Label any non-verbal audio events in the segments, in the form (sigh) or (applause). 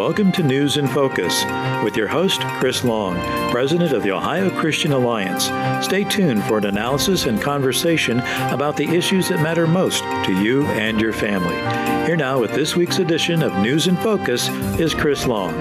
welcome to News in Focus with your host, Chris Long, President of the Ohio Christian Alliance. Stay tuned for an analysis and conversation about the issues that matter most to you and your family. Here now with this week's edition of News in Focus is Chris Long.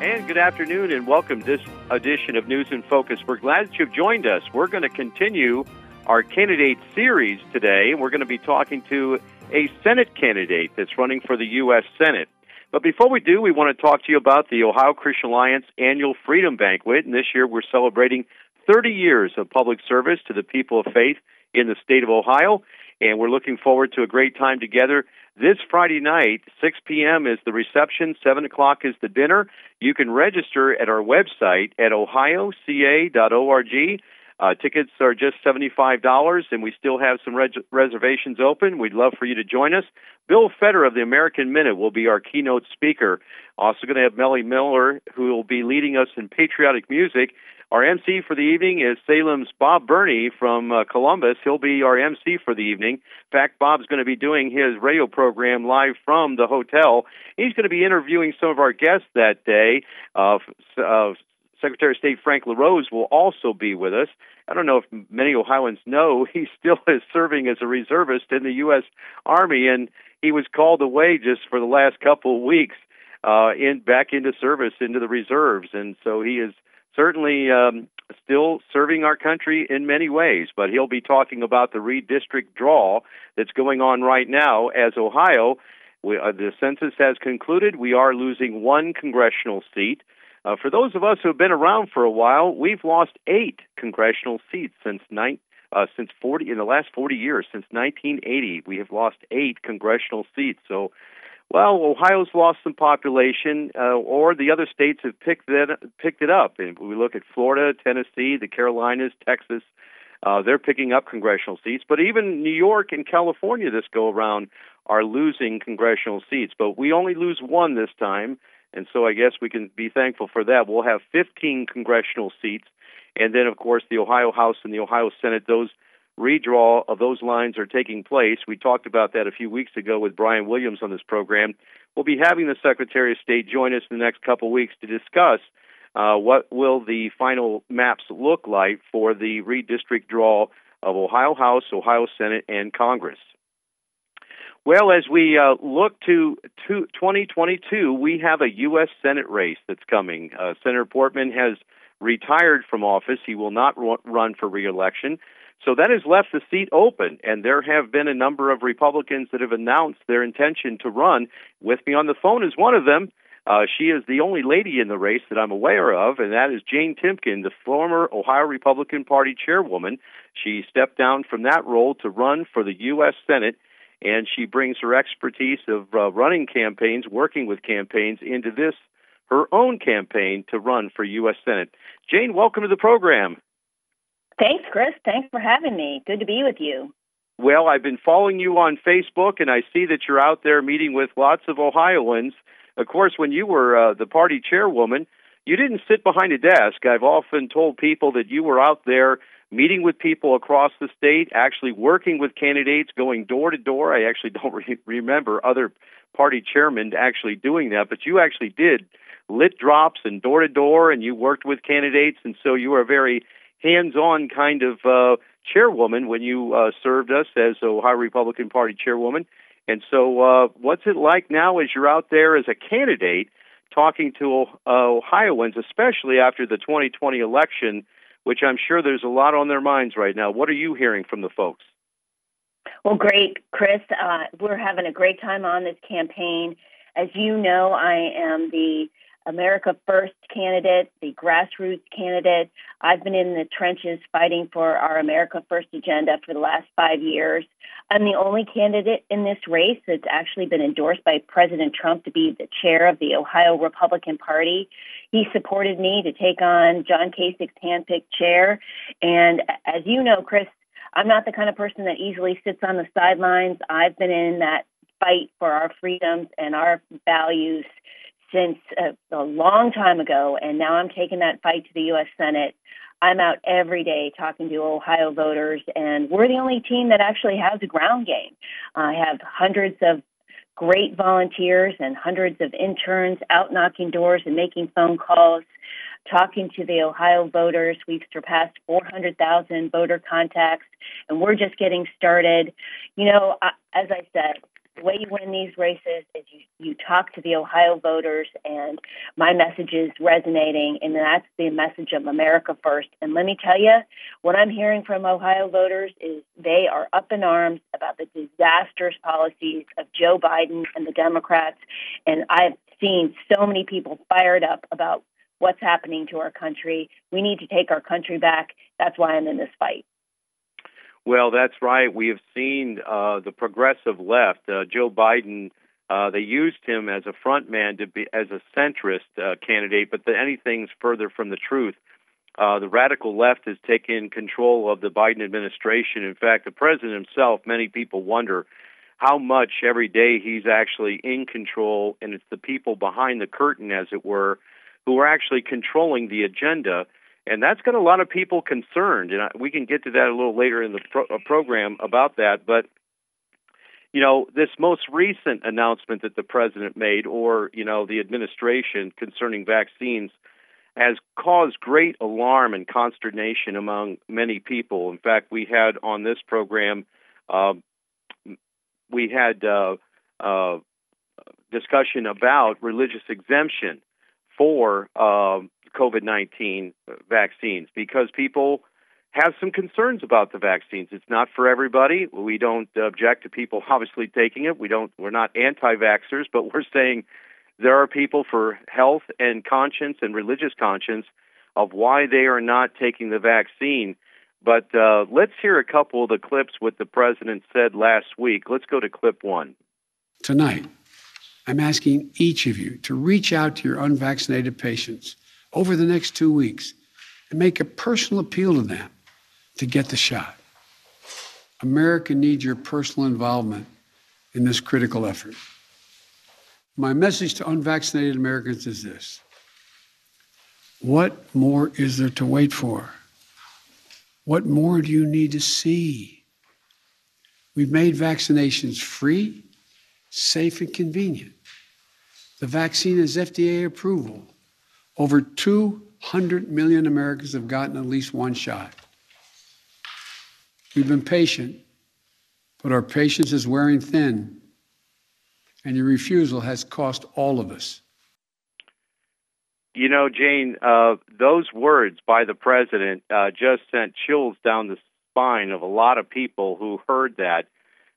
And good afternoon and welcome to this edition of News in Focus. We're glad that you've joined us. We're going to continue our candidate series today. We're going to be talking to a Senate candidate that's running for the U.S. Senate. But before we do, we want to talk to you about the Ohio Christian Alliance annual Freedom Banquet. And this year we're celebrating 30 years of public service to the people of faith in the state of Ohio. And we're looking forward to a great time together. This Friday night, 6 p.m. is the reception, 7 o'clock is the dinner. You can register at our website at ohioca.org. Uh, tickets are just $75, and we still have some res- reservations open. We'd love for you to join us. Bill Federer of the American Minute will be our keynote speaker. Also, going to have Melly Miller, who will be leading us in patriotic music. Our MC for the evening is Salem's Bob Burney from uh, Columbus. He'll be our MC for the evening. In fact, Bob's going to be doing his radio program live from the hotel. He's going to be interviewing some of our guests that day. Uh, uh, Secretary of State Frank LaRose will also be with us. I don't know if many Ohioans know (laughs) he still is serving as a reservist in the U.S. Army, and he was called away just for the last couple of weeks uh, in back into service into the reserves, and so he is certainly um, still serving our country in many ways. But he'll be talking about the redistrict draw that's going on right now as Ohio. We, uh, the census has concluded. We are losing one congressional seat. Uh, for those of us who have been around for a while, we've lost eight congressional seats since nine, uh, since 40 in the last 40 years. Since 1980, we have lost eight congressional seats. So, well, Ohio's lost some population, uh, or the other states have picked it picked it up. And we look at Florida, Tennessee, the Carolinas, Texas. Uh, they're picking up congressional seats, but even New York and California this go around are losing congressional seats. But we only lose one this time and so I guess we can be thankful for that. We'll have 15 congressional seats. And then, of course, the Ohio House and the Ohio Senate, those redraw of those lines are taking place. We talked about that a few weeks ago with Brian Williams on this program. We'll be having the Secretary of State join us in the next couple of weeks to discuss uh, what will the final maps look like for the redistrict draw of Ohio House, Ohio Senate, and Congress. Well, as we uh, look to, to 2022, we have a U.S. Senate race that's coming. Uh, Senator Portman has retired from office. He will not run for reelection. So that has left the seat open, and there have been a number of Republicans that have announced their intention to run. With me on the phone is one of them. Uh, she is the only lady in the race that I'm aware of, and that is Jane Timken, the former Ohio Republican Party chairwoman. She stepped down from that role to run for the U.S. Senate and she brings her expertise of uh, running campaigns, working with campaigns, into this her own campaign to run for U.S. Senate. Jane, welcome to the program. Thanks, Chris. Thanks for having me. Good to be with you. Well, I've been following you on Facebook, and I see that you're out there meeting with lots of Ohioans. Of course, when you were uh, the party chairwoman, you didn't sit behind a desk. I've often told people that you were out there meeting with people across the state, actually working with candidates, going door to door. I actually (laughs) don't re- remember other party chairmen actually doing that, but you actually did lit drops and door to door, and you worked with candidates, and so you were a very hands-on kind of uh, chairwoman when you uh, served us as Ohio Republican Party chairwoman. And so, uh, what's it like now as you're out there as a candidate talking to uh, Ohioans, especially after the 2020 election? Which I'm sure there's a lot on their minds right now. What are you hearing from the folks? Well, great, Chris. Uh, we're having a great time on this campaign. As you know, I am the America First candidate, the grassroots candidate. I've been in the trenches fighting for our America First agenda for the last five years. I'm the only candidate in this race that's actually been endorsed by President Trump to be the chair of the Ohio Republican Party. He supported me to take on John Kasich's handpicked chair. And as you know, Chris, I'm not the kind of person that easily sits on the sidelines. I've been in that fight for our freedoms and our values since a, a long time ago, and now I'm taking that fight to the U.S. Senate. I'm out every day talking to Ohio voters, and we're the only team that actually has a ground game. I have hundreds of great volunteers and hundreds of interns out knocking doors and making phone calls, talking to the Ohio voters. We've surpassed 400,000 voter contacts, and we're just getting started. You know, as I said, the way you win these races is you, you talk to the Ohio voters, and my message is resonating, and that's the message of America First. And let me tell you, what I'm hearing from Ohio voters is they are up in arms about the disastrous policies of Joe Biden and the Democrats. And I've seen so many people fired up about what's happening to our country. We need to take our country back. That's why I'm in this fight. Well, that's right. We have seen uh, the progressive left. Uh, Joe Biden, uh, they used him as a frontman to be as a centrist uh, candidate, but the, anything's further from the truth. Uh, the radical left has taken control of the Biden administration. In fact, the president himself, many people wonder how much every day he's actually in control, and it's the people behind the curtain, as it were, who are actually controlling the agenda and that's got a lot of people concerned. And we can get to that a little later in the pro- uh, program about that. But you know, this most recent announcement that the president made, or you know, the administration concerning vaccines, has caused great alarm and consternation among many people. In fact, we had on this program, uh, we had uh, uh, discussion about religious exemption for um, COVID 19 vaccines because people have some concerns about the vaccines. It's not for everybody. We don't object to people (laughs) obviously taking it. We don't we're not anti-vaxxers, but we're saying there are people for health and conscience and religious conscience of why they are not taking the vaccine. But uh, let's hear a couple of the clips what the president said last week. Let's go to clip one. Tonight, I'm asking each of you to reach out to your unvaccinated patients over the next two weeks and make a personal appeal to them to get the shot. America needs your personal involvement in this critical effort. My message to unvaccinated Americans is this What more is there to wait for? What more do you need to see? We've made vaccinations free, safe, and convenient. The vaccine has FDA approval over 200 million Americans have gotten at least one shot. We've been patient, but our patience is wearing thin, and your refusal has cost all of us. You know, Jane, uh, those words by the president uh, just sent chills down the spine of a lot of people who heard that.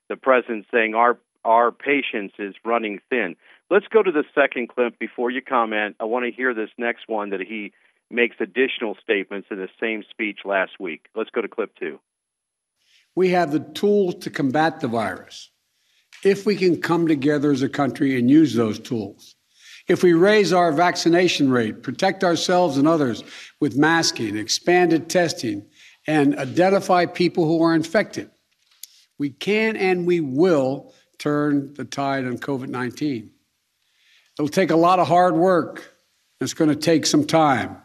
The president saying our our patience is running thin. Let's go to the second clip before you comment. I want to hear this next one that he makes additional statements in the same speech last week. Let's go to clip two. We have the tools to combat the virus if we can come together as a country and use those tools. If we raise our vaccination rate, protect ourselves and others with masking, expanded testing, and identify people who are infected, we can and we will turn the tide on COVID 19. It'll take a lot of hard work. It's going to take some time.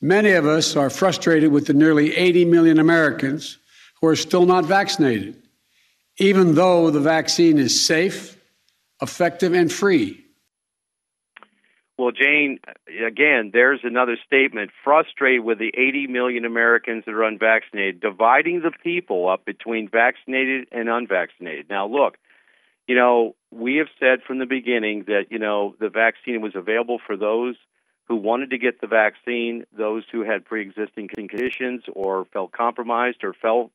Many of us are frustrated with the nearly 80 million Americans who are still not vaccinated, even though the vaccine is safe, effective, and free. Well, Jane, again, there's another statement frustrated with the 80 million Americans that are unvaccinated, dividing the people up between vaccinated and unvaccinated. Now, look, you know, we have said from the beginning that, you know, the vaccine was available for those who wanted to get the vaccine, those who had pre existing conditions or felt compromised or felt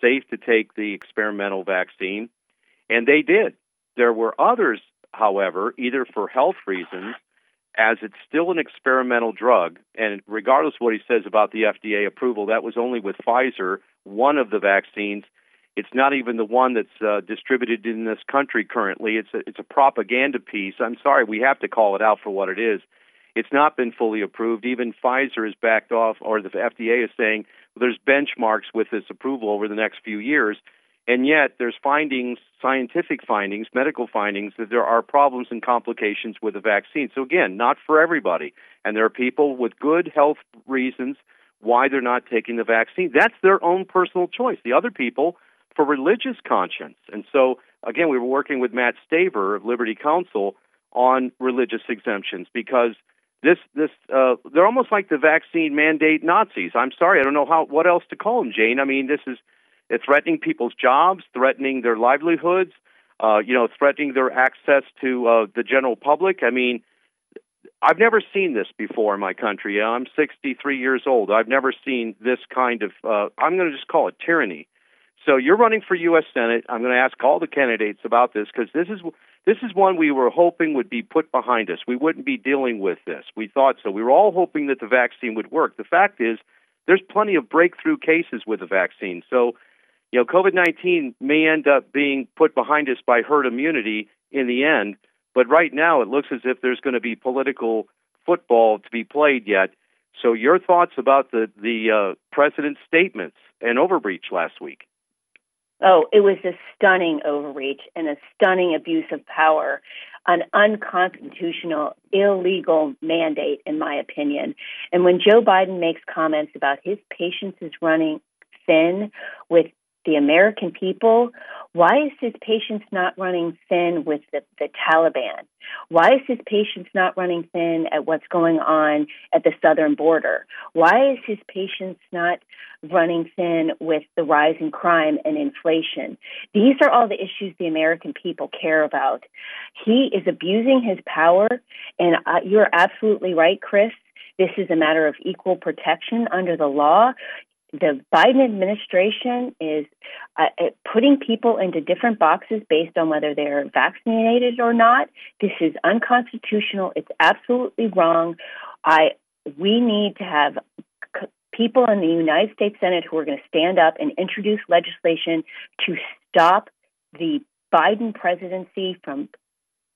safe to take the experimental vaccine. And they did. There were others, however, either for health reasons, as it's still an experimental drug, and regardless of what he says about the FDA approval, that was only with Pfizer, one of the vaccines it's not even the one that's uh, distributed in this country currently. It's a, it's a propaganda piece. I'm sorry, we have to call it out for what it is. It's not been fully approved. Even Pfizer has backed off, or the FDA is saying well, there's benchmarks with this approval over the next few years. And yet, there's findings, scientific findings, medical findings, that there are problems and complications with the vaccine. So, again, not for everybody. And there are people with good health reasons why they're not taking the vaccine. That's their own personal choice. The other people for religious conscience. And so, again, we were working with Matt Staver of Liberty Counsel on religious exemptions because this this uh, they're almost like the vaccine mandate Nazis. I'm sorry, I don't know how what else to call them, Jane. I mean, this is it's threatening people's jobs, threatening their livelihoods, uh, you know, threatening their access to uh, the general public. I mean, I've never seen this before in my country. I'm 63 years old. I've never seen this kind of uh, I'm going to just call it tyranny. So you're running for U.S. Senate. I'm going to ask all the candidates about this because this is this is one we were hoping would be put behind us. We wouldn't be dealing with this. We thought so. We were all hoping that the vaccine would work. The fact is, there's plenty of breakthrough cases with the vaccine. So, you know, COVID 19 may end up being put behind us by herd immunity in the end. But right now, it looks as if there's going to be political football to be played yet. So, your thoughts about the the uh, president's statements and overreach last week? Oh, it was a stunning overreach and a stunning abuse of power, an unconstitutional, illegal mandate, in my opinion. And when Joe Biden makes comments about his patience is running thin with the American people, why is his patience not running thin with the, the Taliban? Why is his patience not running thin at what's going on at the southern border? Why is his patience not running thin with the rise in crime and inflation? These are all the issues the American people care about. He is abusing his power, and uh, you're absolutely right, Chris. This is a matter of equal protection under the law the Biden administration is uh, uh, putting people into different boxes based on whether they're vaccinated or not. This is unconstitutional. It's absolutely wrong. I we need to have c- people in the United States Senate who are going to stand up and introduce legislation to stop the Biden presidency from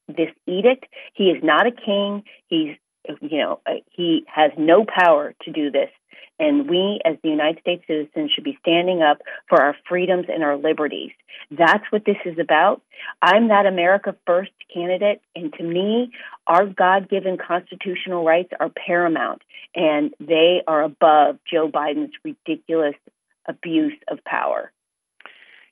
this edict. He is not a king. He's you know uh, he has no power to do this and we, as the United States citizens, should be standing up for our freedoms and our liberties. That's what this is about. I'm that America First candidate, and to me, our God given constitutional rights are paramount, and they are above Joe Biden's ridiculous abuse of power.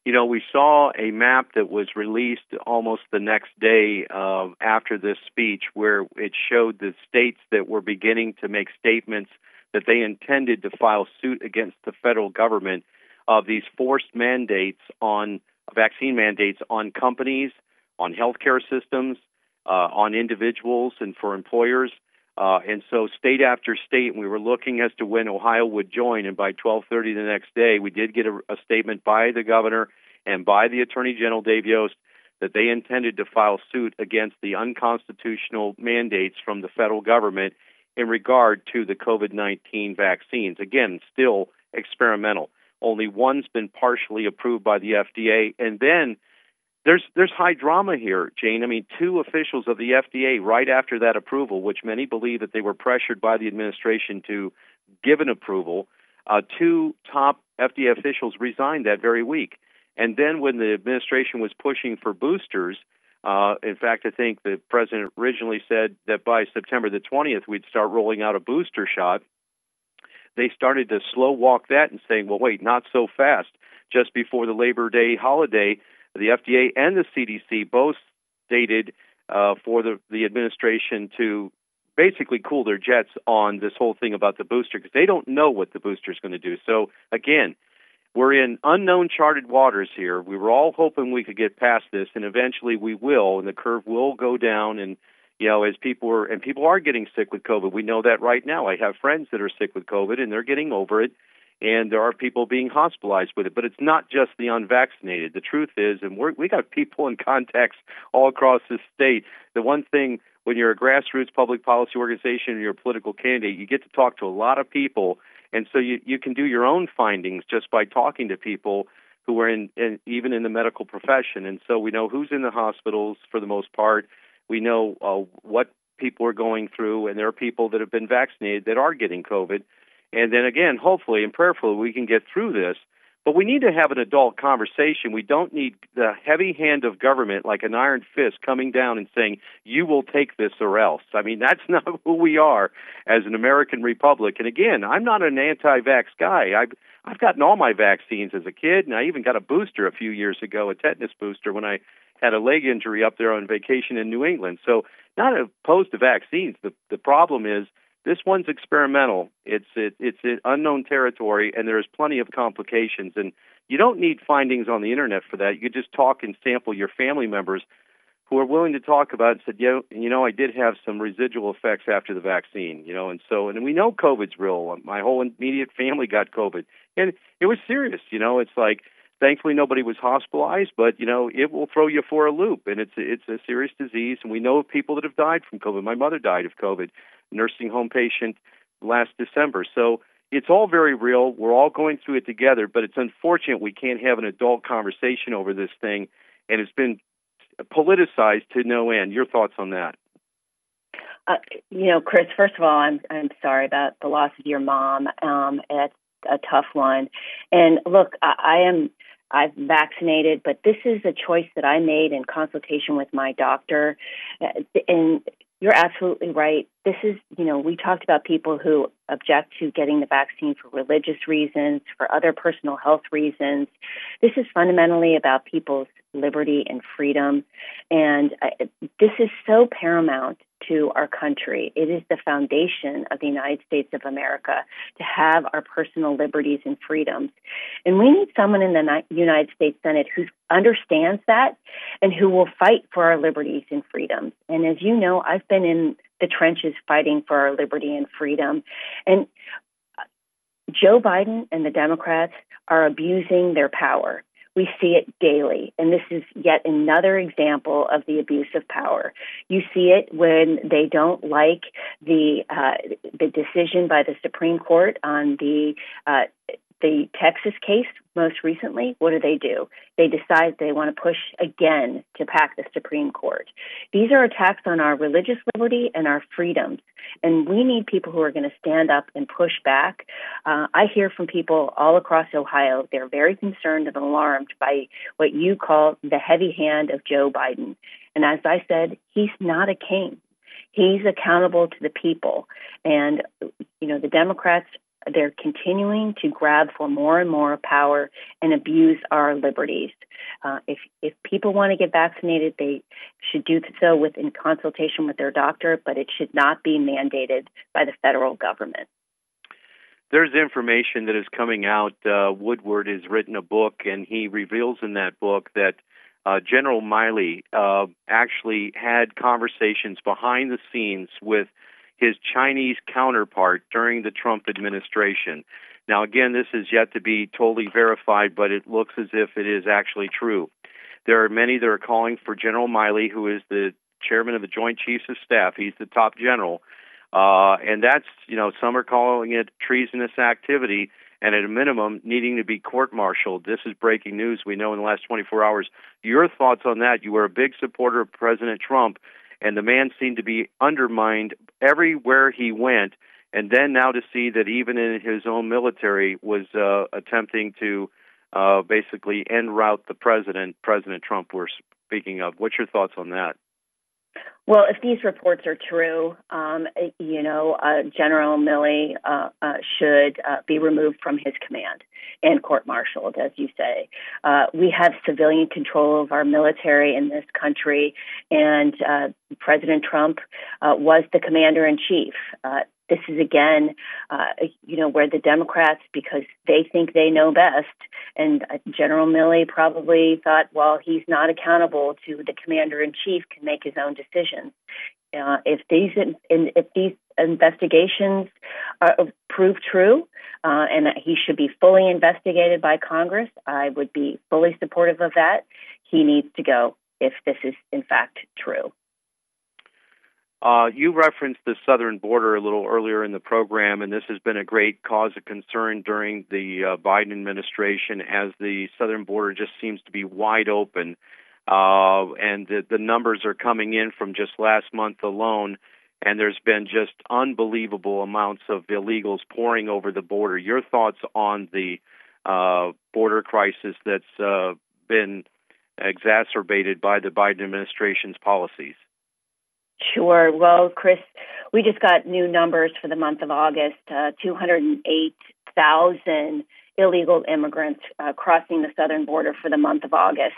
You know, we saw a map that was released almost the next day uh, after this speech where it showed the states that were beginning to make statements that they intended to file suit against the federal government of these forced mandates on vaccine mandates on companies, on healthcare systems, uh, on individuals, and for employers. Uh, and so, state after state, we were looking as to when Ohio would join. And by 12:30 the next day, we did get a, a statement by the governor and by the Attorney General Dave Yost that they intended to file suit against the unconstitutional mandates from the federal government in regard to the COVID 19 vaccines. Again, still experimental. Only one's been partially approved by the FDA, and then there's there's high drama here, Jane. I mean, two officials of the FDA right after that approval, which many believe that they were pressured by the administration to give an approval, uh, two top FDA officials resigned that very week. And then when the administration was pushing for boosters, uh, in fact, I think the president originally said that by September the 20th we'd start rolling out a booster shot. They started to slow walk that and saying, well, wait, not so fast. Just before the Labor Day holiday, the FDA and the CDC both stated uh, for the, the administration to basically cool their jets on this whole thing about the booster because they don't know what the booster is going to do. So, again, we're in unknown charted waters here. We were all hoping we could get past this, and eventually we will, and the curve will go down. And you know, as people are and people are getting sick with COVID, we know that right now. I have friends that are sick with COVID, and they're getting over it. And there are people being hospitalized with it, but it's not just the unvaccinated. The truth is, and we're, we got people in contacts all across the state. The one thing when you're a grassroots public policy organization and you're a political candidate, you get to talk to a lot of people and so you, you can do your own findings just by talking to people who are in, in even in the medical profession. And so we know who's in the hospitals for the most part. We know uh, what people are going through, and there are people that have been vaccinated that are getting COVID. And then again, hopefully and prayerfully, we can get through this. But we need to have an adult conversation. We don't need the heavy hand of government like an iron fist coming down and saying, you will take this or else. I mean, (laughs) that's not who we are as an American republic. And again, I'm not an anti vax guy. I've, I've gotten all my vaccines as a kid, and I even got a booster a few years ago, a tetanus booster, when I had a leg injury up there on vacation in New England. So, not opposed to vaccines. The the problem is this one's experimental. It's it, it's unknown territory, and there's plenty of complications. And you don't need findings on the internet for that. You just talk and sample your family members who are willing to talk about it and said, yeah, you know, I did have some residual effects after the vaccine, you know, and so, and we know COVID's real. My whole immediate family got COVID, and it was serious, you know. It's like, thankfully, nobody was hospitalized, but you know, it will throw you for a loop, and it's it's a serious disease, and we know of people that have died from COVID. My mother died of COVID, nursing home patient last December, so. It's all very real. We're all going through it together, but it's unfortunate we can't have an adult conversation over this thing and it's been politicized to no end. Your thoughts on that? Uh, you know, Chris. First of all, I'm I'm sorry about the loss of your mom. Um, it's a tough one. And look, I, I am I've vaccinated, but this is a choice that I made in consultation with my doctor. Uh, and you're absolutely right. This is, you know, we talked about people who object to getting the vaccine for religious reasons, for other personal health reasons. This is fundamentally about people's liberty and freedom. And uh, this is so paramount to our country. It is the foundation of the United States of America to have our personal liberties and freedoms. And we need someone in the United States Senate who understands that and who will fight for our liberties and freedoms. And as you know, I've been in the trenches fighting for our liberty and freedom. And Joe Biden and the Democrats are abusing their power. We see it daily. And this is yet another example of the abuse of power. You see it when they don't like the uh, the decision by the Supreme Court on the uh, the Texas case most recently, what do they do? They decide they want to push again to pack the Supreme Court. These are attacks on our religious liberty and our freedoms, and we need people who are going to stand up and push back. Uh, I hear from people all across Ohio. They're very concerned and alarmed by what you call the heavy hand of Joe Biden. And as I said, he's not a king. He's accountable to the people. And, you know, the Democrats they're continuing to grab for more and more power and abuse our liberties. Uh, if if people want to get vaccinated, they should do so with in consultation with their doctor, but it should not be mandated by the federal government. There's information that is coming out. Uh, Woodward has written a book, and he reveals in that book that uh, General Milley uh, actually had conversations behind the scenes with his Chinese counterpart during the Trump administration. Now, again, this is yet to be totally verified, but it looks as if it is actually true. There are many that are calling for General Milley, who is the chairman of the Joint Chiefs of Staff. He's the top general. Uh, and that's, you know, some are calling it treasonous activity and at a minimum needing to be court martialed. This is breaking news we know in the last 24 hours. Your thoughts on that? You were a big supporter of President Trump and the man seemed to be undermined everywhere he went. And then now to see that even in his own military was uh, attempting to uh, basically end route the president, President Trump, we're speaking of. What's your thoughts on that? Well, if these reports are true, um, you know, uh, General Milley uh, uh, should uh, be removed from his command and court-martialed, as you say. Uh, we have civilian control of our military in this country, and uh, President Trump was the commander in chief this is again, uh, you know, where the Democrats, because they think they know best, and uh, General Milley probably thought, well, he's not accountable to the commander in chief, can make his own decisions. Uh, if these in, if these investigations are, prove true, uh, and that he should be fully investigated by Congress, I would be fully supportive of that. He needs to go if this is in fact true. Uh, you referenced the southern border a little earlier in the program, and this has been a great cause of concern during the uh, Biden administration as the southern border just seems to be wide open. Uh, and the, the numbers are coming in from just last month alone, and there's been just unbelievable amounts of illegals pouring over the border. Your thoughts on the uh, border crisis that's uh, been exacerbated by the Biden administration's policies? Sure. Well, Chris, we just got new numbers for the month of August uh, 208,000 illegal immigrants uh, crossing the southern border for the month of August.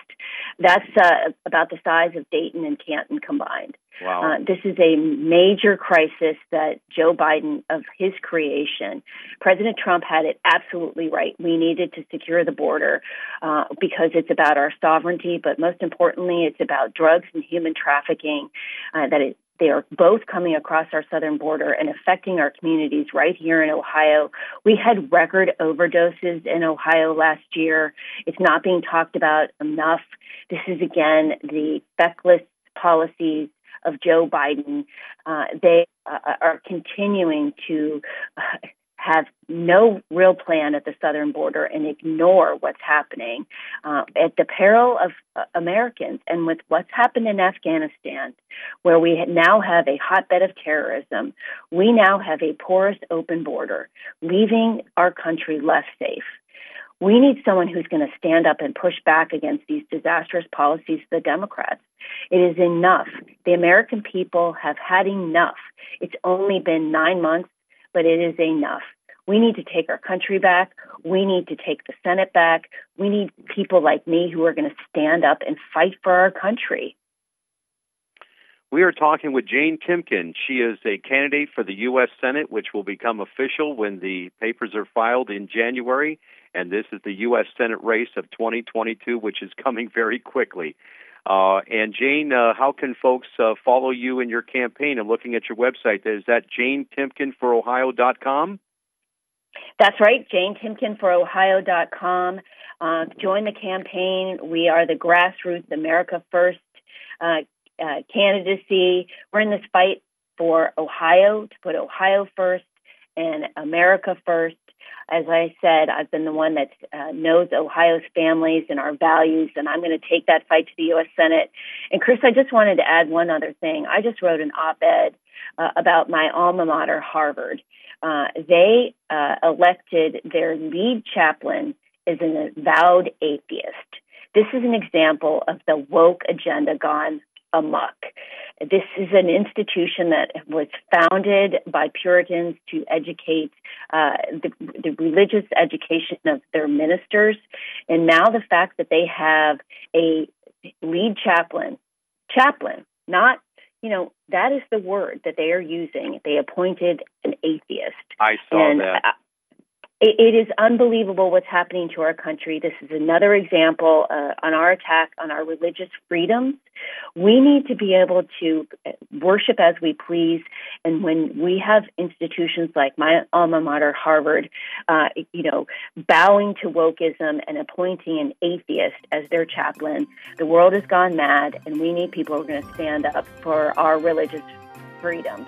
That's uh, about the size of Dayton and Canton combined. Wow. Uh, this is a major crisis that Joe Biden, of his creation, President Trump had it absolutely right. We needed to secure the border uh, because it's about our sovereignty, but most importantly, it's about drugs and human trafficking. Uh, that it, they are both coming across our southern border and affecting our communities right here in Ohio. We had record overdoses in Ohio last year. It's not being talked about enough. This is again the feckless policies of Joe Biden. Uh, they uh, are continuing to uh, have no real plan at the southern border and ignore what's happening uh, at the peril of uh, Americans. And with what's happened in Afghanistan, where we now have a hotbed of terrorism, we now have a porous open border, leaving our country less safe. We need someone who's going to stand up and push back against these disastrous policies of the Democrats. It is enough. The American people have had enough. It's only been nine months, but it is enough. We need to take our country back. We need to take the Senate back. We need people like me who are going to stand up and fight for our country. We are talking with Jane Timken. She is a candidate for the U.S. Senate, which will become official when the papers are filed in January and this is the U.S. Senate race of 2022, which is coming very quickly. Uh, and Jane, uh, how can folks uh, follow you in your campaign? I'm looking at your website. Is that janetimkenforohio.com? That's right, janetimkenforohio.com. Uh, join the campaign. We are the grassroots America First uh, uh, candidacy. We're in this fight for Ohio to put Ohio first and America first as I said, I've been the one that uh, knows Ohio's families and our values, and I'm going to take that fight to the U.S. Senate. And Chris, I just wanted to add one other thing. I just wrote an op-ed uh, about my alma mater, Harvard. Uh, they uh, elected their lead chaplain as an avowed atheist. This is an example of the woke agenda gone amok. This is an institution that was founded by Puritans to educate uh, the, the religious education of their ministers. And now the fact that they have a lead chaplain, chaplain, not you know, that is the word that they are using. They appointed an atheist. I saw and that it, it is unbelievable what's happening to our country. This is another example uh, on our attack on our religious freedoms. We need to be able to uh, worship as we please, and when we have institutions like my alma mater, Harvard, uh, you know, bowing to wokeism and appointing an atheist as their chaplain, the world has gone mad, and we need people who are going to stand up for our religious freedoms.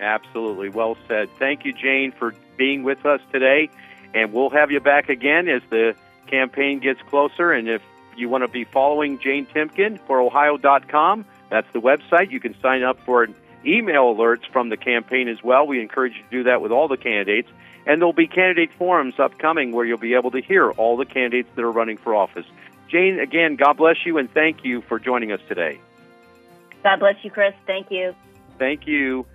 Absolutely. Well said. Thank you, Jane, for being with us today. And we'll have you back again as the campaign gets closer. And if you want to be following Jane Timken for Ohio.com, that's the website. You can sign up for email alerts from the campaign as well. We encourage you to do that with all the candidates. And there'll be candidate forums upcoming where you'll be able to hear all the candidates that are running for office. Jane, again, God bless you and thank you for joining us today. God bless you, Chris. Thank you. Thank you.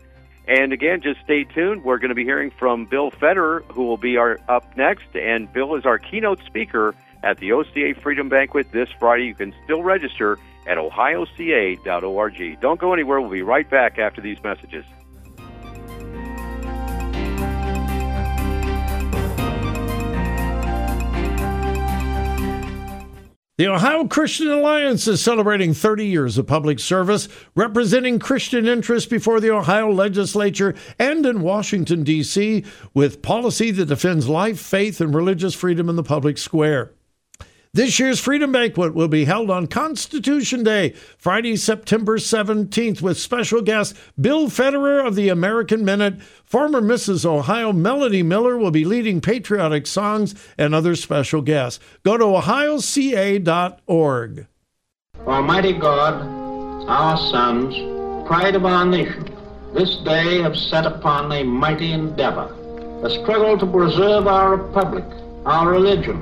And again, just stay tuned. We're going to be hearing from Bill Federer, who will be our up next. And Bill is our keynote speaker at the OCA Freedom Banquet this Friday. You can still register at ohioca.org. Don't go anywhere. We'll be right back after these messages. The Ohio Christian Alliance is celebrating 30 years of public service, representing Christian interests before the Ohio legislature and in Washington, D.C., with policy that defends life, faith, and religious freedom in the public square. This year's Freedom Banquet will be held on Constitution Day, Friday, September 17th, with special guest Bill Federer of the American Minute. Former Mrs. Ohio Melody Miller will be leading patriotic songs and other special guests. Go to ohioca.org. Almighty God, our sons, pride of our nation, this day have set upon a mighty endeavor, a struggle to preserve our republic, our religion,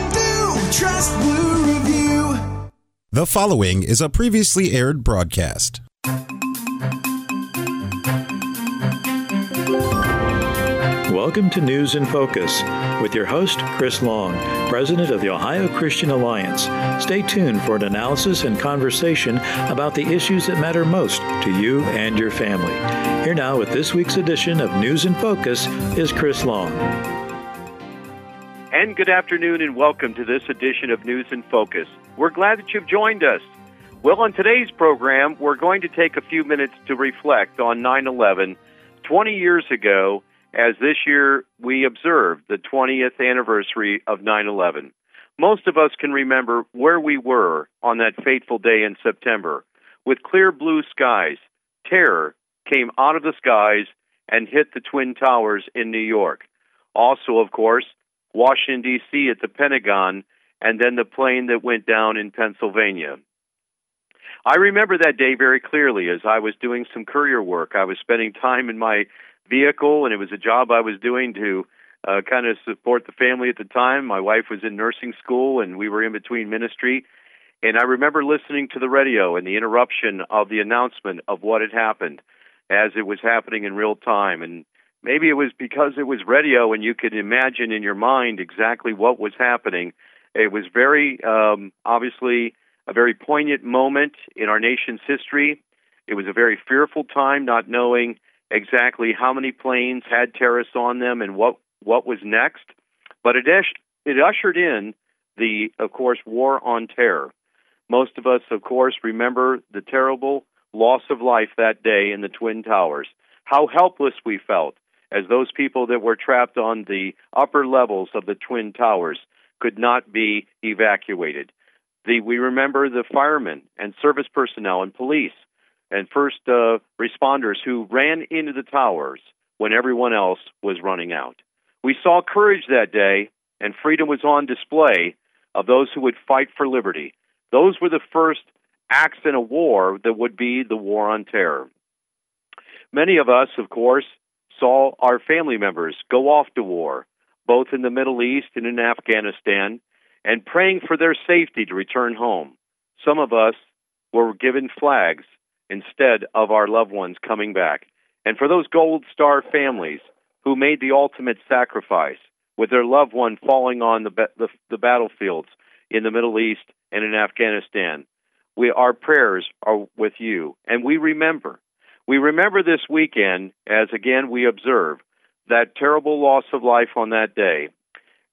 Trust Blue Review. The following is a previously aired broadcast. Welcome to News in Focus with your host, Chris Long, President of the Ohio Christian Alliance. Stay tuned for an analysis and conversation about the issues that matter most to you and your family. Here now with this week's edition of News in Focus is Chris Long. And good afternoon and welcome to this edition of News in Focus. We're glad that you've joined us. Well, on today's program, we're going to take a few minutes to reflect on 9 11, 20 years ago, as this year we observed the 20th anniversary of 9 11. Most of us can remember where we were on that fateful day in September. With clear blue skies, terror came out of the skies and hit the Twin Towers in New York. Also, of course, Washington, D.C. at the Pentagon, and then the plane that went down in Pennsylvania. I remember that day very clearly as I was doing some courier work. I was spending time in my vehicle, and it was a job I was doing to uh, kind of support the family at the time. My wife was in nursing school, and we were in between ministry. And I remember listening to the radio and the interruption of the announcement of what had happened as it was happening in real time. And maybe it was because it was radio and you could imagine in your mind exactly what was happening. It was very um, obviously a very poignant moment in our nation's history. It was a very fearful time, not knowing exactly how many planes had terrorists on them and what what was next. But it it ushered in the, of course, war on terror. Most of us, of course, remember the terrible loss of life that day in the Twin Towers. How helpless we felt as those people that were trapped on the upper levels of the Twin Towers could not be evacuated. The, we remember the firemen and service personnel and police and first uh, responders who ran into the towers when everyone else was running out. We saw courage that day, and freedom was on display of those who would fight for liberty. Those were the first acts in a war that would be the war on terror. Many of us, of course, saw our family members go off to war, both in the Middle East and in Afghanistan, and praying for their safety to return home. Some of us were given flags instead of our loved ones coming back. And for those Gold Star families who made the ultimate sacrifice with their loved one falling on the, the, the battlefields in the Middle East and in Afghanistan, we, our prayers are with you. And we remember we remember this weekend as again we observe that terrible loss of life on that day.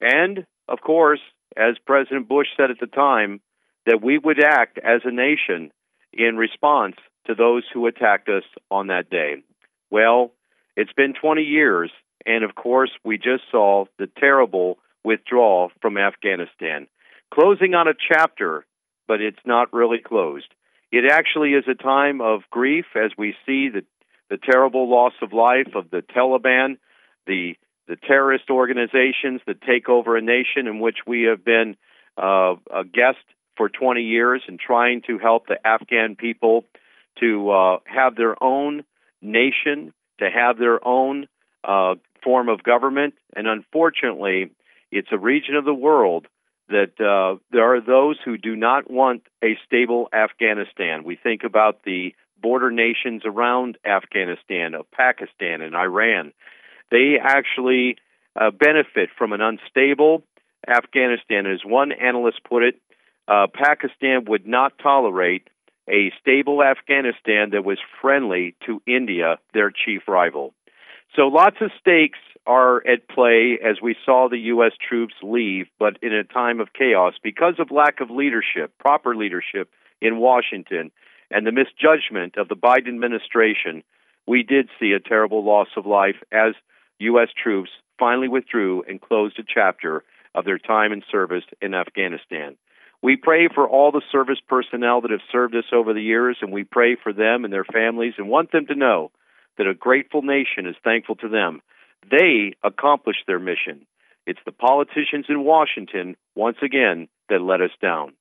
And, of course, as President Bush said at the time, that we would act as a nation in response to those who attacked us on that day. Well, it's been 20 years, and of course, we just saw the terrible withdrawal from Afghanistan. Closing on a chapter, but it's not really closed. It actually is a time of grief as we see the, the terrible loss of life of the Taliban, the the terrorist organizations that take over a nation in which we have been uh, a guest for 20 years and trying to help the Afghan people to uh, have their own nation, to have their own uh, form of government. And unfortunately, it's a region of the world that uh, there are those who do not want a stable Afghanistan. We think about the border nations around Afghanistan, of Pakistan and Iran. They actually uh, benefit from an unstable Afghanistan. As one analyst put it, uh, Pakistan would not tolerate a stable Afghanistan that was friendly to India, their chief rival. So lots of stakes are at play as we saw the U.S. troops leave, but in a time of chaos because of lack of leadership, proper leadership in Washington, and the misjudgment of the Biden administration, we did see a terrible loss of life as U.S. troops finally withdrew and closed a chapter of their time and service in Afghanistan. We pray for all the service personnel that have served us over the years, and we pray for them and their families and want them to know that a grateful nation is thankful to them. They accomplished their mission. It's the politicians in Washington, once again, that let us down.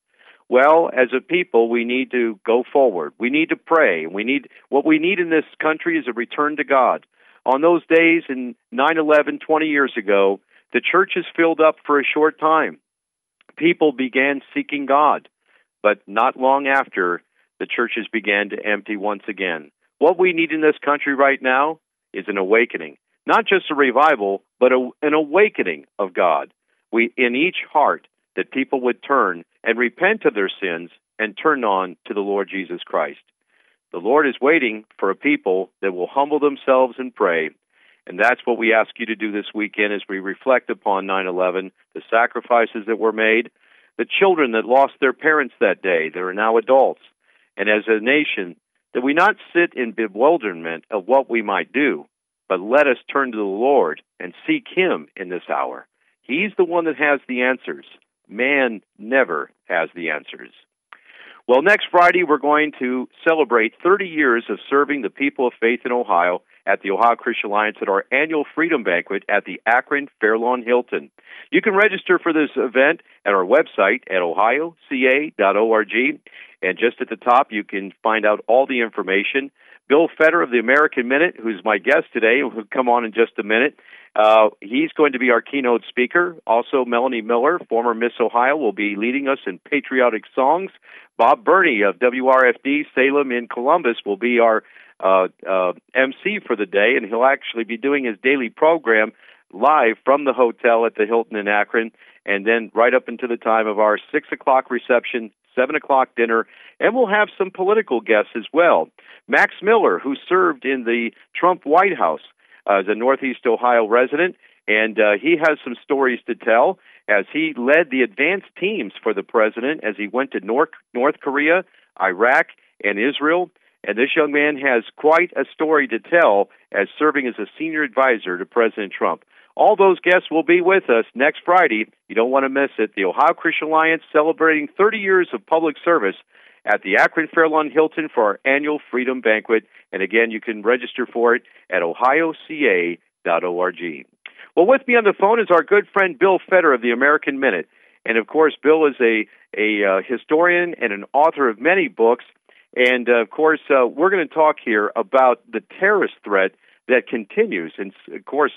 Well, as a people, we need to go forward. We need to pray. We need what we need in this country is a return to God. On those days in 9/11 20 years ago, the churches filled up for a short time. People began seeking God, but not long after, the churches began to empty once again. What we need in this country right now is an awakening, not just a revival, but a, an awakening of God. We in each heart that people would turn and repent of their sins and turn on to the Lord Jesus Christ. The Lord is waiting for a people that will humble themselves and pray. And that's what we ask you to do this weekend as we reflect upon 9 11, the sacrifices that were made, the children that lost their parents that day that are now adults. And as a nation, that we not sit in bewilderment of what we might do, but let us turn to the Lord and seek Him in this hour. He's the one that has the answers. Man never has the answers. Well, next Friday, we're going to celebrate 30 years of serving the people of faith in Ohio at the Ohio Christian Alliance at our annual Freedom Banquet at the Akron Fairlawn Hilton. You can register for this event at our website at ohioca.org. And just at the top, you can find out all the information. Bill Federer of the American Minute, who's my guest today, who'll come on in just a minute. Uh, he's going to be our keynote speaker. Also, Melanie Miller, former Miss Ohio, will be leading us in patriotic songs. Bob Burney of WRFD Salem in Columbus will be our uh, uh, MC for the day, and he'll actually be doing his daily program live from the hotel at the Hilton in Akron, and then right up into the time of our six o'clock reception, seven o'clock dinner, and we'll have some political guests as well. Max Miller, who served in the Trump White House uh, as a Northeast Ohio resident, and uh, he has some stories to tell as he led the advanced teams for the president as he went to North, North Korea, Iraq, and Israel. And this young man has quite a story to tell as serving as a senior advisor to President Trump. All those guests will be with us next Friday. You don't want to miss it. The Ohio Christian Alliance celebrating 30 years of public service at the Akron Fairlawn Hilton for our annual Freedom Banquet. And again, you can register for it at ohioca.org. Well, with me on the phone is our good friend Bill Federer of the American Minute. And of course, Bill is a, a uh, historian and an author of many books. And uh, of course, uh, we're going to talk here about the terrorist threat that continues. And of course,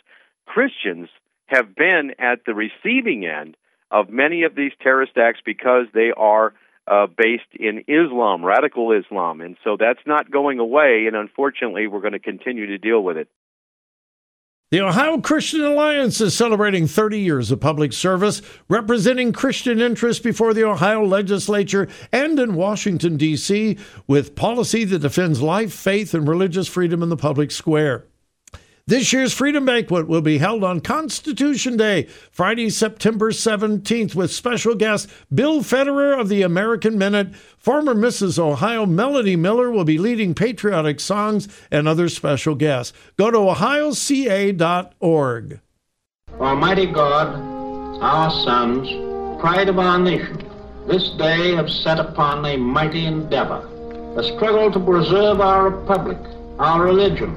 Christians have been at the receiving end of many of these terrorist acts because they are uh, based in Islam, radical Islam. And so that's not going away, and unfortunately, we're going to continue to deal with it. The Ohio Christian Alliance is celebrating 30 years of public service, representing Christian interests before the Ohio legislature and in Washington, D.C., with policy that defends life, faith, and religious freedom in the public square. This year's Freedom Banquet will be held on Constitution Day, Friday, September 17th, with special guest Bill Federer of the American Minute. Former Mrs. Ohio Melody Miller will be leading patriotic songs and other special guests. Go to ohioca.org. Almighty God, our sons, pride of our nation, this day have set upon a mighty endeavor, a struggle to preserve our republic, our religion,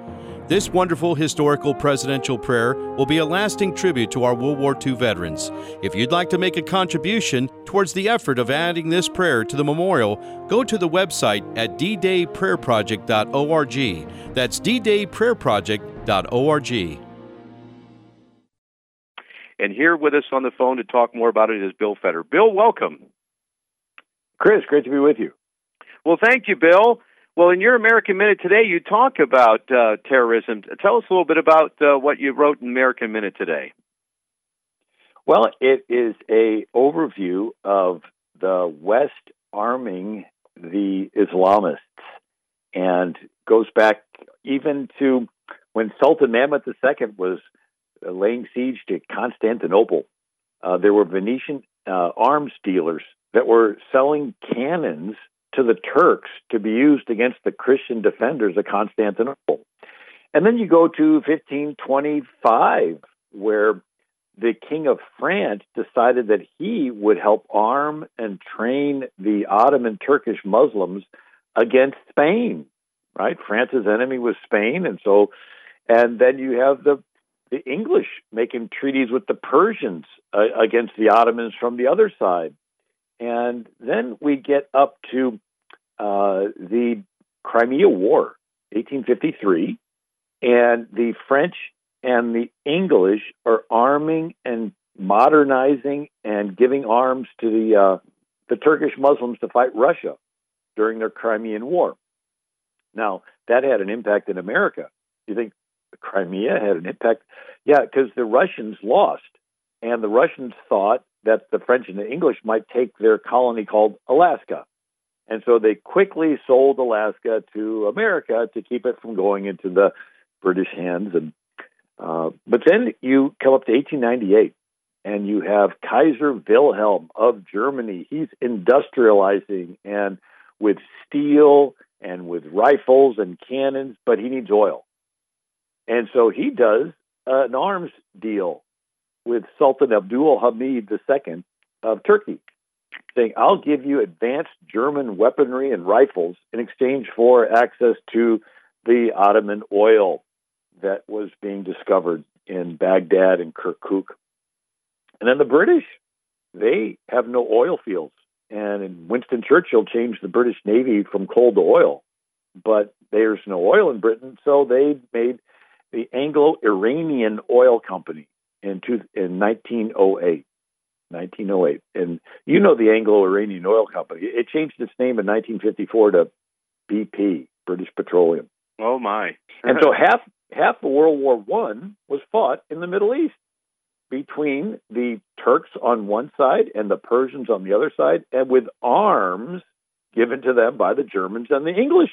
This wonderful historical presidential prayer will be a lasting tribute to our World War II veterans. If you'd like to make a contribution towards the effort of adding this prayer to the memorial, go to the website at ddayprayerproject.org. That's ddayprayerproject.org. And here with us on the phone to talk more about it is Bill Federer. Bill, welcome. Chris, great to be with you. Well, thank you, Bill. Well, in your American Minute today, you talk about uh, terrorism. Tell us a little bit about uh, what you wrote in American Minute today. Well, it is a overview of the West arming the Islamists, and goes back even to when Sultan Mehmed II was uh, laying siege to Constantinople. Uh, there were Venetian uh, arms dealers that were selling cannons to the Turks to be used against the Christian defenders of Constantinople. And then you go to 1525, where the King of France decided that he would help arm and train the Ottoman Turkish Muslims against Spain. Right? France's enemy was Spain, and so, and then you have the the English making treaties with the Persians uh, against the Ottomans from the other side. And then we get up to uh, the Crimea War, 1853, and the French and the English are arming and modernizing and giving arms to the uh, the Turkish Muslims to fight Russia during their Crimean War. Now that had an impact in America. You think Crimea had an impact? Yeah, because the Russians lost, and the Russians thought that the French and the English might take their colony called Alaska. And so they quickly sold Alaska to America to keep it from going into the British hands. And uh, but then you come up to 1898, and you have Kaiser Wilhelm of Germany. He's industrializing and with steel and with rifles and cannons, but he needs oil. And so he does an arms deal with Sultan Abdul Hamid II of Turkey, saying, I'll give you advanced German weaponry and rifles in exchange for access to the Ottoman oil that was being discovered in Baghdad and Kirkuk. And then the British, they have no oil fields. And Winston Churchill changed the British Navy from coal to oil. But there's no oil in Britain, so they made the Anglo Iranian Oil Company in, two, in 1908. 1908. And you know the Anglo Iranian Oil Company. It changed its name in 1954 to BP, British Petroleum. Oh, my. and so half, half of World War One was fought in the Middle East between the Turks on one side and the Persians on the other side, and with arms given to them by the Germans and the English.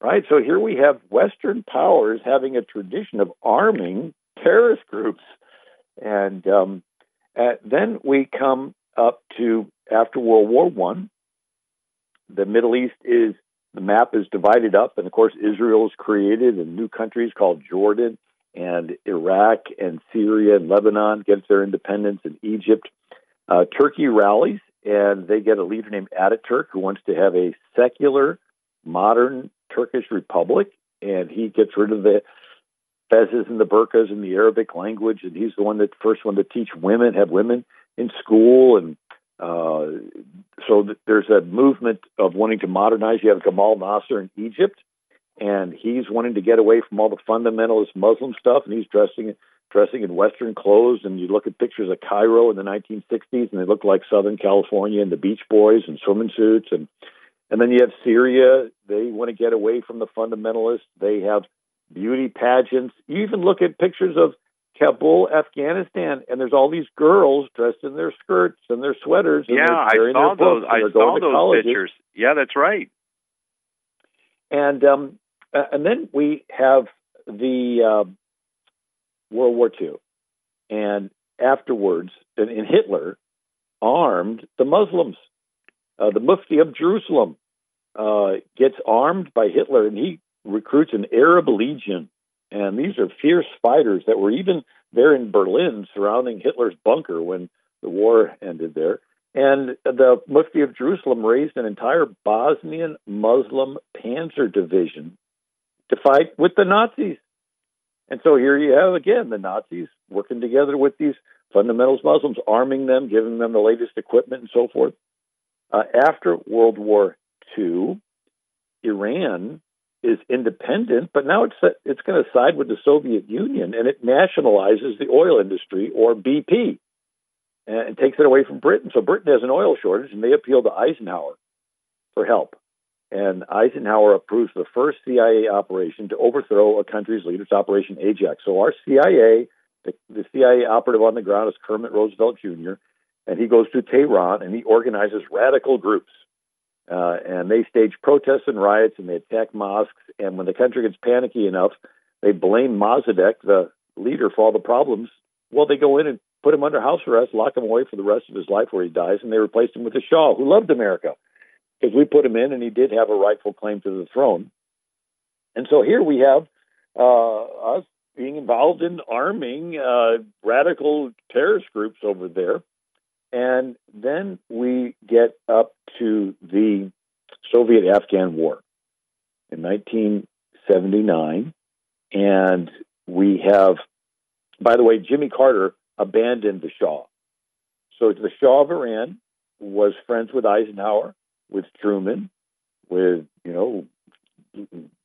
Right? So here we have Western powers having a tradition of arming terrorist groups. And um, uh, then we come up to after World War One. The Middle East is the map is divided up, and of course Israel is created, and new countries called Jordan and Iraq and Syria and Lebanon gets their independence, and Egypt. Uh, Turkey rallies, and they get a leader named Ataturk who wants to have a secular, modern Turkish republic, and he gets rid of the fezzes and the burqas in the Arabic language, and he's the one that first one to teach women, have women in school, and uh, so there's a movement of wanting to modernize. You have Gamal Nasser in Egypt, and he's wanting to get away from all the fundamentalist Muslim stuff, and he's dressing dressing in Western clothes. And you look at pictures of Cairo in the 1960s, and they look like Southern California and the Beach Boys and swimming suits, and and then you have Syria. They want to get away from the fundamentalists. They have beauty pageants. You even look at pictures of Kabul, Afghanistan, and there's all these girls dressed in their skirts and their sweaters. yeah, I saw those. I saw those pictures. Yeah, that's right. And um, and then we have the uh, World War II, and afterwards, and, and Hitler armed the Muslims. Uh, the Mufti of Jerusalem uh, gets armed by Hitler, and he recruits an Arab legion, and these are fierce fighters that were even there in Berlin surrounding Hitler's bunker when the war ended there. And the Mufti of Jerusalem raised an entire Bosnian Muslim panzer division to fight with the Nazis. And so here you have again the Nazis working together with these fundamentalist Muslims, arming them, giving them the latest equipment, and so forth. Uh, after World War II, Iran is independent, but now it's it's going to side with the Soviet Union, and it nationalizes the oil industry or BP, and takes it away from Britain. So Britain has an oil shortage, and they appeal to Eisenhower for help. And Eisenhower approves the first CIA operation to overthrow a country's leader. It's Operation Ajax. So our CIA, the, the CIA operative on the ground is Kermit Roosevelt Jr., and he goes to Tehran and he organizes radical groups. Uh, and they stage protests and riots and they attack mosques. And when the country gets panicky enough, they blame Mossadegh, the leader, for all the problems. Well, they go in and put him under house arrest, lock him away for the rest of his life where he dies, and they replaced him with the Shah, who loved America because we put him in and he did have a rightful claim to the throne. And so here we have uh, us being involved in arming uh, radical terrorist groups over there. And then we get up to the Soviet Afghan War in 1979. And we have, by the way, Jimmy Carter abandoned the Shah. So the Shah of Iran was friends with Eisenhower with Truman, with you know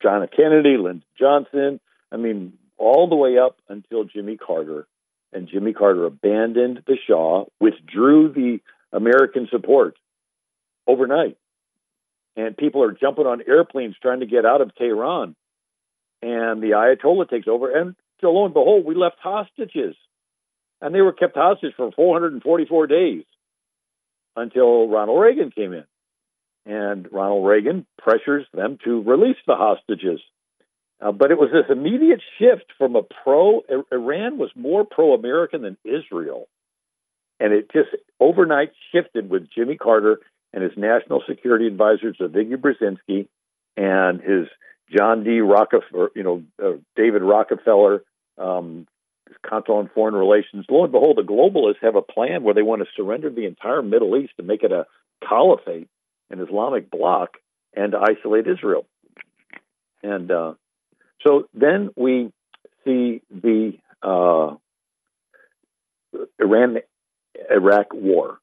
John F. Kennedy, Lyndon Johnson. I mean, all the way up until Jimmy Carter, and Jimmy Carter abandoned the Shah, withdrew the American support overnight, and people are jumping on airplanes trying to get out of Tehran, and the Ayatollah takes over, and so lo and behold, we left hostages, and they were kept hostage for 444 days until Ronald Reagan came in. And Ronald Reagan pressures them to release the hostages. Uh, but it was this immediate shift from a pro Iran was more pro American than Israel. And it just overnight shifted with Jimmy Carter and his national security advisor, Zbigniew Brzezinski, and his John D. Rockefeller, you know, uh, David Rockefeller, um, Council on Foreign Relations. Lo and behold, the globalists have a plan where they want to surrender the entire Middle East and make it a caliphate an Islamic bloc and isolate Israel. And uh, so then we see the uh, Iran Iraq war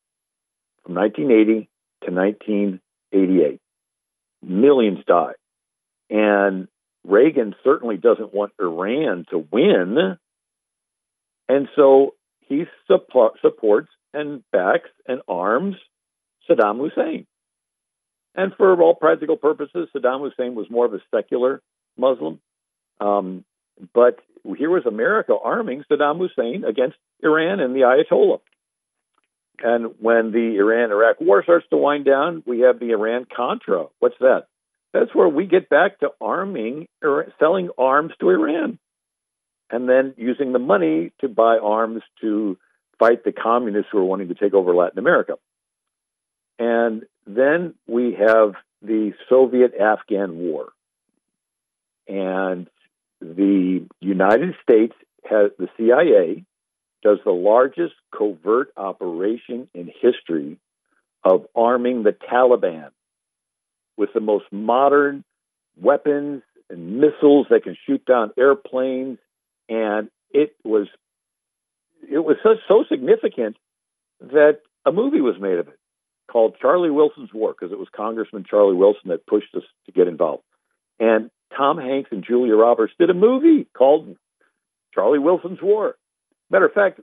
from 1980 to 1988. Millions died. And Reagan certainly doesn't want Iran to win. And so he support, supports and backs and arms Saddam Hussein. And for all practical purposes, Saddam Hussein was more of a secular Muslim. Um, but here was America arming Saddam Hussein against Iran and the Ayatollah. And when the Iran Iraq war starts to wind down, we have the Iran Contra. What's that? That's where we get back to arming, selling arms to Iran, and then using the money to buy arms to fight the communists who are wanting to take over Latin America. And then we have the Soviet Afghan War. And the United States has the CIA does the largest covert operation in history of arming the Taliban with the most modern weapons and missiles that can shoot down airplanes and it was it was so, so significant that a movie was made of it called Charlie Wilson's War because it was Congressman Charlie Wilson that pushed us to get involved. And Tom Hanks and Julia Roberts did a movie called Charlie Wilson's War. Matter of fact,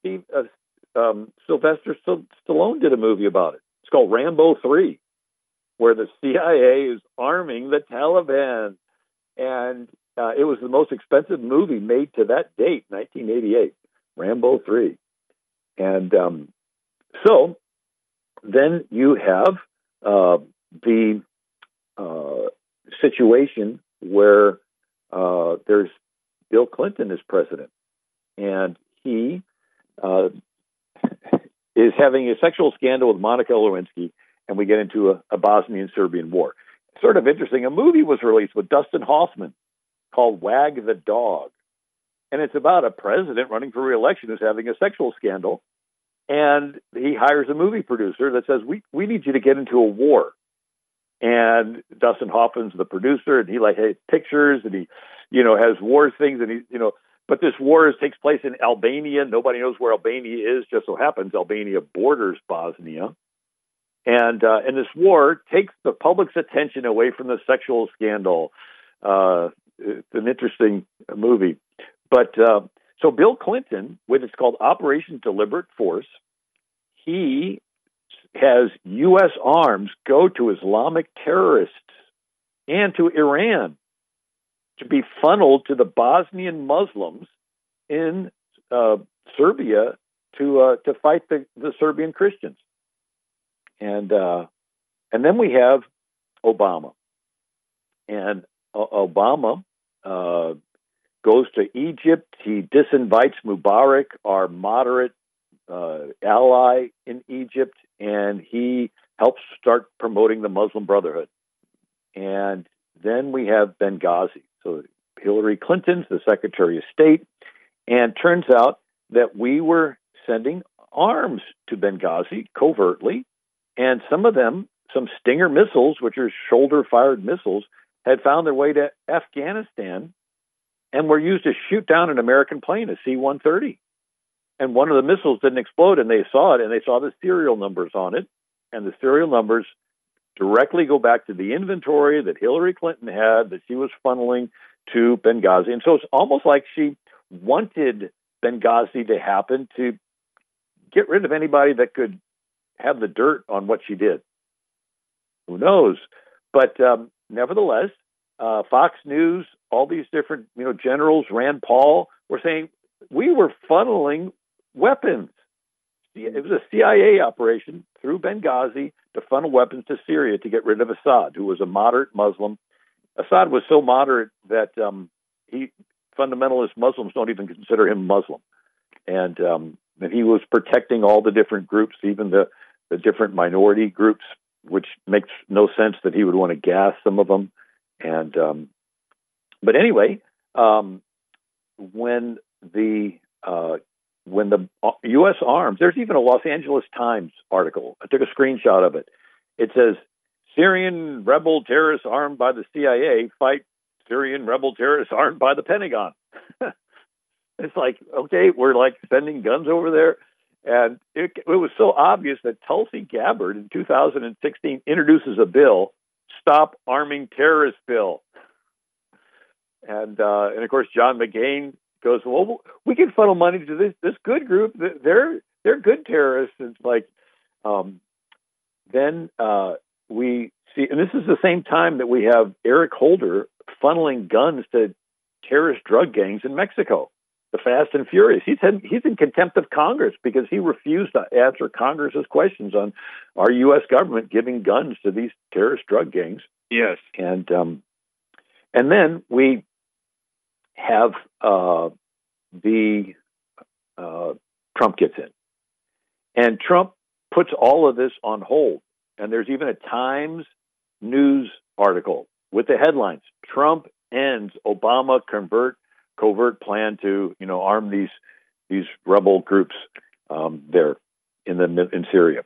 Steve, uh, um, Sylvester Stallone did a movie about it. It's called Rambo 3, where the CIA is arming the Taliban. And uh, it was the most expensive movie made to that date, 1988, Rambo 3. And um, so then you have uh, the uh, situation where uh, there's Bill Clinton is president, and he uh, (laughs) is having a sexual scandal with Monica Lewinsky, and we get into a, a Bosnian Serbian war. Sort of interesting. A movie was released with Dustin Hoffman called Wag the Dog, and it's about a president running for reelection who's having a sexual scandal and he hires a movie producer that says, "We we need you to get into a war." And Dustin Hoffman's the producer, and he like has pictures, and he, you know, has war things, and he, you know, but this war is, takes place in Albania. Nobody knows where Albania is. Just so happens Albania borders Bosnia, and uh, and this war takes the public's attention away from the sexual scandal. Uh, it's an interesting movie, but uh, so Bill Clinton, with it's called Operation Deliberate Force, he has U.S. arms go to Islamic terrorists and to Iran to be funneled to the Bosnian Muslims in uh, Serbia to uh, to fight the, the Serbian Christians, and uh, and then we have Obama, and Obama uh, goes to Egypt. He disinvites Mubarak, our moderate uh, ally in Egypt, and he helps start promoting the Muslim Brotherhood. And then we have Benghazi. So Hillary Clinton's the Secretary of State, and turns out that we were sending arms to Benghazi covertly, and some of them, some Stinger missiles, which are shoulder fired missiles, had found their way to Afghanistan and were used to shoot down an American plane, a C 130. And one of the missiles didn't explode, and they saw it, and they saw the serial numbers on it. And the serial numbers directly go back to the inventory that Hillary Clinton had that she was funneling to Benghazi. And so it's almost like she wanted Benghazi to happen to get rid of anybody that could have the dirt on what she did. Who knows? But um, nevertheless, uh, Fox News, all these different you know generals, Rand Paul, were saying we were funneling weapons. It was a CIA operation through Benghazi to funnel weapons to Syria to get rid of Assad, who was a moderate Muslim. Assad was so moderate that um, he fundamentalist Muslims don't even consider him Muslim, and um, he was protecting all the different groups, even the the different minority groups, which makes no sense that he would want to gas some of them. And um, but anyway, um, when the uh, when the U.S. arms, there's even a Los Angeles Times article. I took a screenshot of it. It says Syrian rebel terrorists armed by the CIA fight Syrian rebel terrorists armed by the Pentagon. (laughs) it's like, okay, we're like sending guns over there. And it, it was so obvious that Tulsi Gabbard in 2016 introduces a bill Stop Arming Terrorists bill. And uh, and of course, John McCain goes, well, we can funnel money to this this good group. They're they're good terrorists. It's like, um, then uh, we see, and this is the same time that we have Eric Holder funneling guns to terrorist drug gangs in Mexico the Fast and Furious. He's had, he's in contempt of Congress because he refused to answer Congress's questions on our U.S. government giving guns to these terrorist drug gangs. Yes, and um, and then we have uh, the uh, Trump gets in, and Trump puts all of this on hold. And there's even a Times news article with the headlines: Trump ends Obama convert covert plan to you know arm these these rebel groups um, there in the in Syria.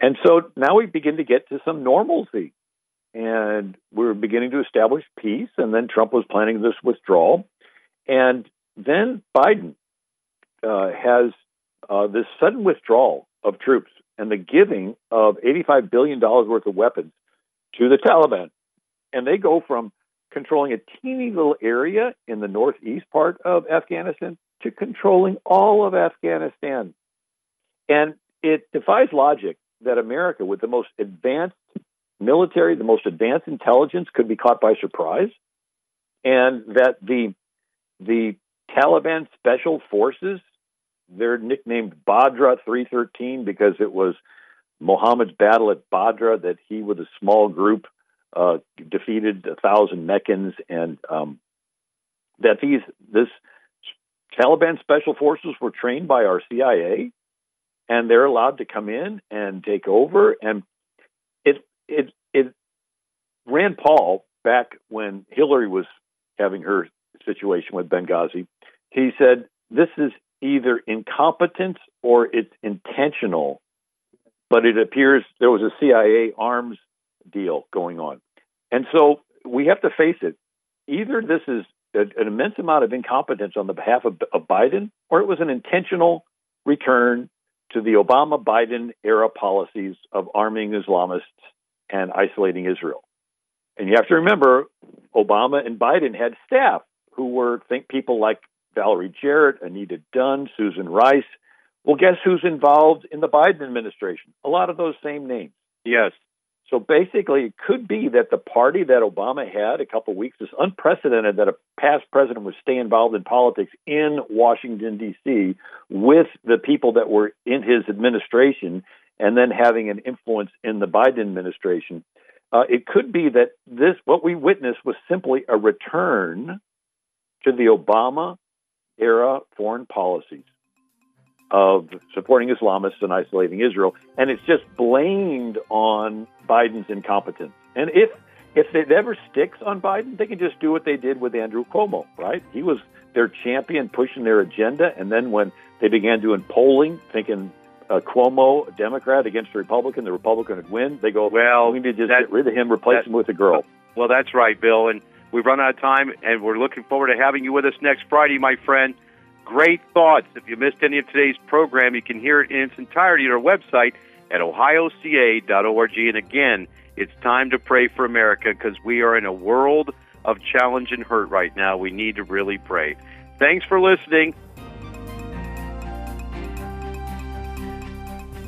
And so now we begin to get to some normalcy, and we're beginning to establish peace. And then Trump was planning this withdrawal, and then Biden uh, has uh, this sudden withdrawal of troops and the giving of $85 billion worth of weapons to the Taliban. And they go from controlling a teeny little area in the northeast part of Afghanistan to controlling all of Afghanistan. And it defies logic that America, with the most advanced military, the most advanced intelligence, could be caught by surprise, and that the the Taliban special forces, they're nicknamed Badr 313 because it was Muhammad's battle at Badr that he, with a small group, uh, defeated a thousand Meccans, and um, that these this Taliban special forces were trained by our CIA, and they're allowed to come in and take over. And it it Rand Paul back when Hillary was having her situation with Benghazi, he said this is either incompetence or it's intentional, but it appears there was a CIA arms deal going on. And so we have to face it. Either this is an immense amount of incompetence on the behalf of, of Biden, or it was an intentional return to the Obama Biden era policies of arming Islamists and isolating Israel. And you have to remember, Obama and Biden had staff who were think people like Valerie Jarrett, Anita Dunn, Susan Rice. Well, guess who's involved in the Biden administration? A lot of those same names. Yes. So basically, it could be that the party that Obama had a couple of weeks is unprecedented that a past president would stay involved in politics in Washington, D.C., with the people that were in his administration and then having an influence in the Biden administration. Uh, it could be that this, what we witnessed, was simply a return to the Obama era foreign policies of supporting Islamists and isolating Israel, and it's just blamed on Biden's incompetence. And if if it ever sticks on Biden, they can just do what they did with Andrew Cuomo, right? He was their champion pushing their agenda, and then when they began doing polling, thinking uh, Cuomo, a Democrat against a Republican, the Republican would win. They go, well, we need to just that, get rid of him, replace that, him with a girl. Well, that's right, Bill, and we've run out of time, and we're looking forward to having you with us next Friday, my friend. Great thoughts. If you missed any of today's program, you can hear it in its entirety at our website at ohioca.org. And again, it's time to pray for America because we are in a world of challenge and hurt right now. We need to really pray. Thanks for listening.